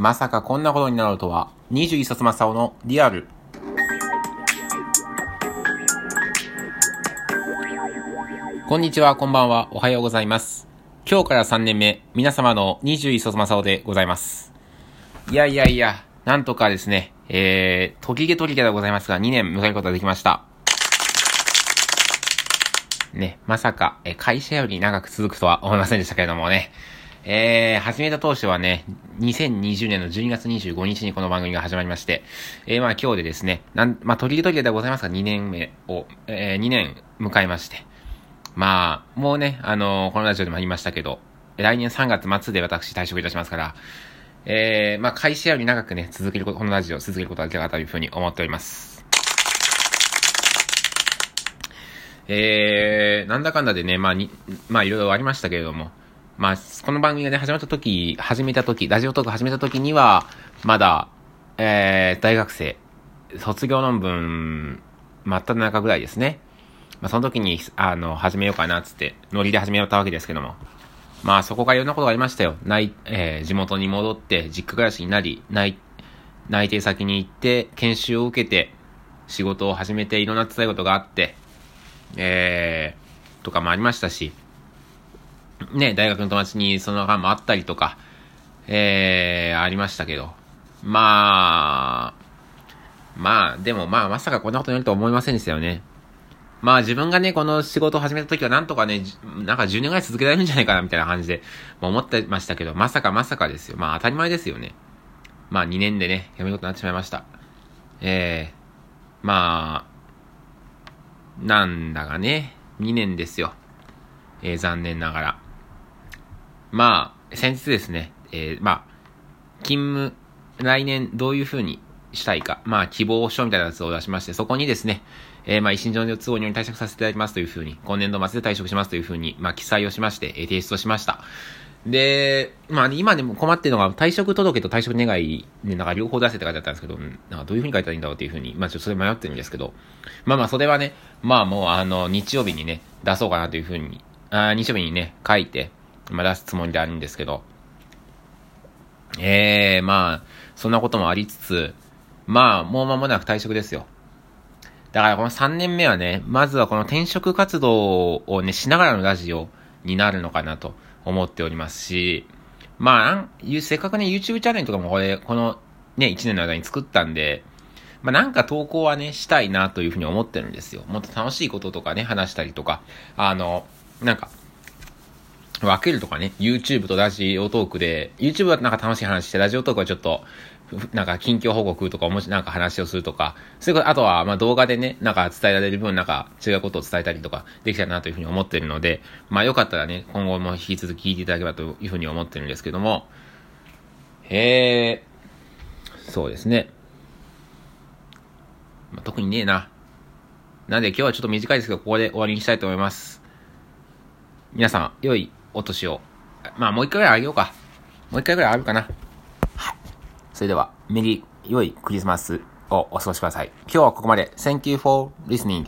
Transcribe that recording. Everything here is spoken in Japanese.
まさかこんなことになるとは、21冊正雄のリアル。こんにちは、こんばんは、おはようございます。今日から3年目、皆様の21冊正雄でございます。いやいやいや、なんとかですね、えー、時毛時毛でございますが、2年迎えることができました。ね、まさか、え、会社より長く続くとは思いませんでしたけれどもね。えー、始めた当初はね、2020年の12月25日にこの番組が始まりまして、えー、まあ今日でですね、なん、まあ取り時でございますが2年目を、えー、2年迎えまして、まあ、もうね、あのー、このラジオでも言いましたけど、来年3月末で私退職いたしますから、えー、まあ会社より長くね、続けること、このラジオを続けることができたかというふうに思っております。えー、なんだかんだでね、まあに、まあいろいろありましたけれども、まあ、この番組がね、始まった時、始めた時、ラジオトーク始めた時には、まだ、えー、大学生、卒業論文、真っ只中ぐらいですね。まあ、その時に、あの、始めようかな、つって、ノリで始めたわけですけども。まあ、そこからいろんなことがありましたよ。内、えー、地元に戻って、実家暮らしになり、内、内定先に行って、研修を受けて、仕事を始めて、いろんな伝え事があって、えー、とかもありましたし、ね、大学の友達にその間もあったりとか、えー、ありましたけど、まあ、まあ、でもまあ、まさかこんなことになると思いませんでしたよね。まあ自分がね、この仕事を始めた時はなんとかね、なんか10年ぐらい続けられるんじゃないかなみたいな感じで、ま、思ってましたけど、まさかまさかですよ。まあ当たり前ですよね。まあ2年でね、辞めることになってしまいました。ええー、まあ、なんだがね、2年ですよ。えー、残念ながら。まあ、先日ですね、えー、まあ、勤務、来年どういう風にしたいか、まあ、希望書みたいなやつを出しまして、そこにですね、えー、まあ、一身上の都合により退職させていただきますという風に、今年度末で退職しますという風に、まあ、記載をしまして、えー、提出をしました。で、まあ、今でも困ってるのが、退職届と退職願い、ね、なんか両方出せって書いてあったんですけど、なんかどういう風に書いたらいいんだろうっていう風に、まあ、ちょっとそれ迷ってるんですけど、まあまあ、それはね、まあもう、あの、日曜日にね、出そうかなという風に、あ日曜日にね、書いて、まあ、出すつもりであるんですけど、ええー、まあ、そんなこともありつつ、まあ、もう間もなく退職ですよ。だからこの3年目はね、まずはこの転職活動をね、しながらのラジオになるのかなと思っておりますし、まあ、せっかくね、YouTube チャンネルとかもこれ、このね、1年の間に作ったんで、まあなんか投稿はね、したいなというふうに思ってるんですよ。もっと楽しいこととかね、話したりとか、あの、なんか、分けるとかね、YouTube とラジオトークで、YouTube はなんか楽しい話して、ラジオトークはちょっと、なんか近況報告とか、もしなんか話をするとか、そういうこと、あとはまあ動画でね、なんか伝えられる分、なんか違うことを伝えたりとかできたらなというふうに思ってるので、まあよかったらね、今後も引き続き聞いていただければというふうに思ってるんですけども、へえ、そうですね。まあ、特にねえな。なんで今日はちょっと短いですけど、ここで終わりにしたいと思います。皆さん、良いお年を。まあ、もう一回ぐらいあげようか。もう一回ぐらいあるかな。はい。それでは、メリー、良いクリスマスをお過ごしください。今日はここまで。Thank you for listening.